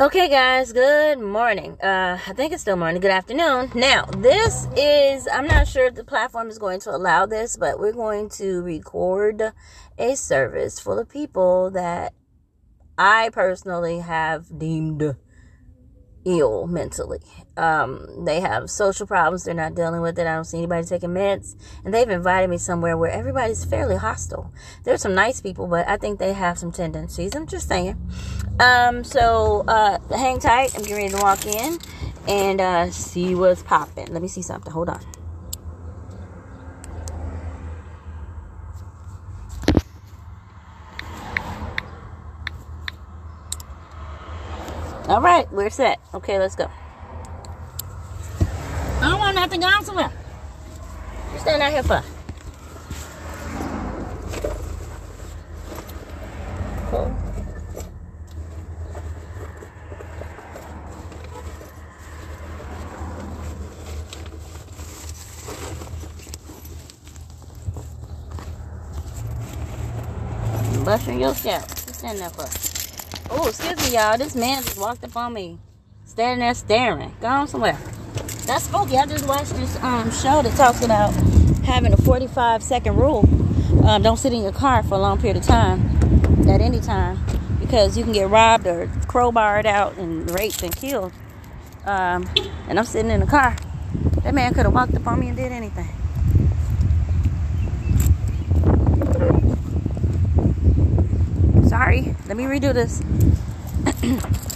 Okay, guys, good morning. Uh, I think it's still morning. Good afternoon. Now, this is, I'm not sure if the platform is going to allow this, but we're going to record a service full of people that I personally have deemed ill mentally. Um, they have social problems. They're not dealing with it. I don't see anybody taking meds. And they've invited me somewhere where everybody's fairly hostile. There's some nice people, but I think they have some tendencies. I'm just saying. Um, so, uh, hang tight. I'm getting ready to walk in and, uh, see what's popping. Let me see something. Hold on. All right, we're set. Okay, let's go. I don't want nothing going somewhere. You standing out here for? Cool. Busting there for? Oh, excuse me, y'all. This man just walked up on me. Standing there staring. Gone somewhere. That's spooky. I just watched this um, show that talks about having a 45 second rule. Um, don't sit in your car for a long period of time at any time because you can get robbed or crowbarred out and raped and killed. Um, and I'm sitting in the car. That man could have walked up on me and did anything. Let me redo this.